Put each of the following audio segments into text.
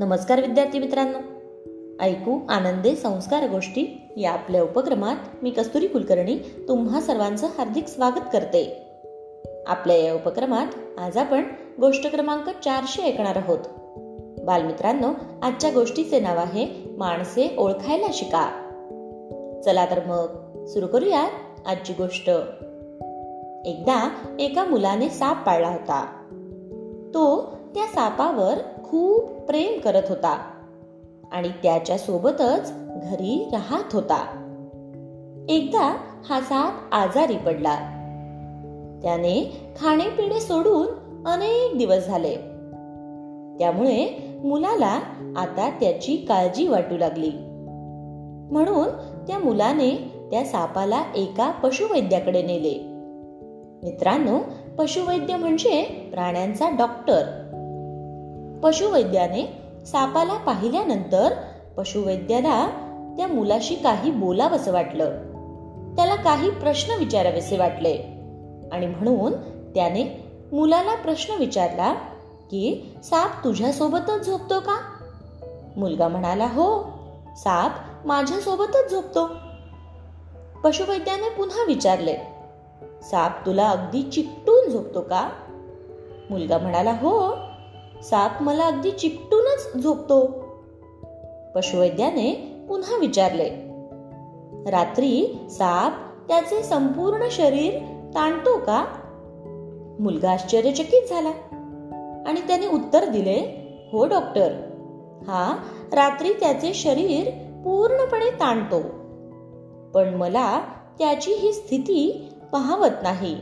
नमस्कार विद्यार्थी मित्रांनो. ऐकू आनंदे संस्कार गोष्टी या आपल्या उपक्रमात मी कस्तुरी कुलकर्णी तुम्हा सर्वांचं हार्दिक स्वागत करते. आपल्या या उपक्रमात आज आपण गोष्ट क्रमांक चारशे ऐकणार आहोत. बालमित्रांनो आजच्या गोष्टीचे नाव आहे माणसे ओळखायला शिका. चला तर मग सुरू करूया आजची गोष्ट. एकदा एका मुलाने साप पाळला होता. तो त्या सापावर खूप प्रेम करत होता आणि त्याच्या सोबतच घरी राहत होता. एकदा हा साप आजारी पडला. त्याने खाणे सोडून अनेक दिवस झाले. त्यामुळे मुलाला आता त्याची काळजी वाटू लागली. म्हणून त्या मुलाने त्या सापाला एका पशुवैद्याकडे नेले. मित्रांनो पशुवैद्य म्हणजे प्राण्यांचा डॉक्टर. पशुवैद्याने सापाला पाहिल्यानंतर पशुवैद्याला त्या मुलाशी काही बोलावंसं वाटलं. त्याला काही प्रश्न विचारावेसे वाटले. आणि म्हणून त्याने मुलाला प्रश्न विचारला की साप तुझ्यासोबतच झोपतो का? मुलगा म्हणाला हो साप माझ्यासोबतच झोपतो. पशुवैद्याने पुन्हा विचारले साप तुला अगदी चिकटून झोपतो का? मुलगा म्हणाला हो साप मला अगदी चिकटूनच झोपतो. पशुवैद्याने पुन्हा विचारले रात्री साप त्याचे संपूर्ण शरीर ताणतो का? मुलगा आश्चर्यचकित झाला आणि त्याने उत्तर दिले हो डॉक्टर. हा रात्री त्याचे शरीर पूर्णपणे ताणतो. पण मला त्याची ही स्थिती पाहवत नाही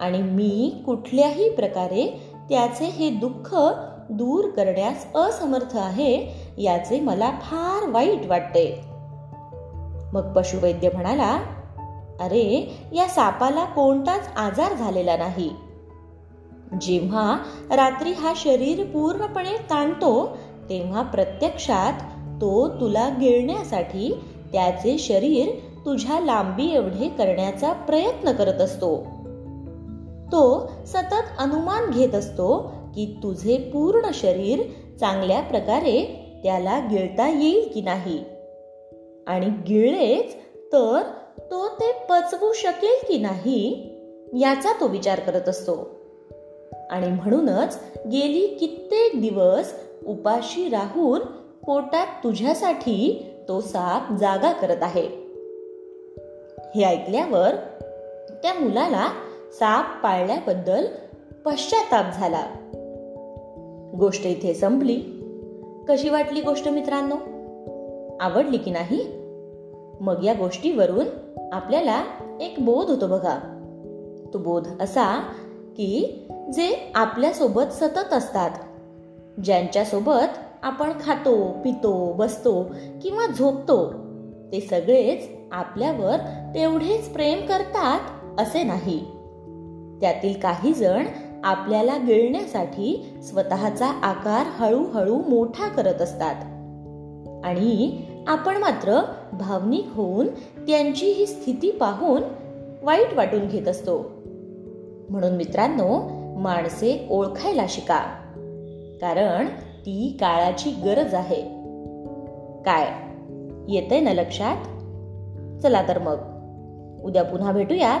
आणि मी कुठल्याही प्रकारे त्याचे हे दुःख दूर करण्यास असमर्थ आहे याचे मला फार वाईट वाटते. मग पशुवैद्य म्हणाला अरे या सापाला कोणताच आजार झालेला नाही. जेव्हा रात्री हा शरीर पूर्णपणे ताणतो तेव्हा प्रत्यक्षात तो तुला गिळण्यासाठी त्याचे शरीर तुझ्या लांबी एवढे करण्याचा प्रयत्न करत असतो. तो सतत अनुमान घेत असतो की तुझे पूर्ण शरीर चांगल्या प्रकारे त्याला गिळता येईल की नाही. आणि गिळलेच तर तो ते पचवू शकेल की नाही याचा तो विचार करत असतो. आणि म्हणूनच गेली कित्येक दिवस उपाशी राहून पोटात तुझ्यासाठी तो साप जागा करत आहे. हे ऐकल्यावर त्या मुलाला साप पाळल्याबद्दल पश्चाताप झाला. गोष्ट इथे संपली. कशी वाटली गोष्ट मित्रांनो? आवडली की नाही? मग या गोष्टीवरून आपल्याला एक बोध होतो बघा. तो बोध असा की जे आपल्यासोबत सतत असतात. ज्यांच्यासोबत आपण खातो पितो बसतो किंवा झोपतो ते सगळेच आपल्यावर तेवढेच प्रेम करतात असे नाही. त्यातील काही जण आपल्याला गिळण्यासाठी स्वतःचा आकार हळूहळू मोठा करत असतात. आणि आपण मात्र भावनिक होऊन त्यांची ही स्थिती पाहून वाईट वाटून घेत असतो. म्हणून मित्रांनो माणसे ओळखायला शिका. कारण ती काळाची गरज आहे. काय? येते ना लक्षात? चला तर मग. उद्या पुन्हा भेटूयात.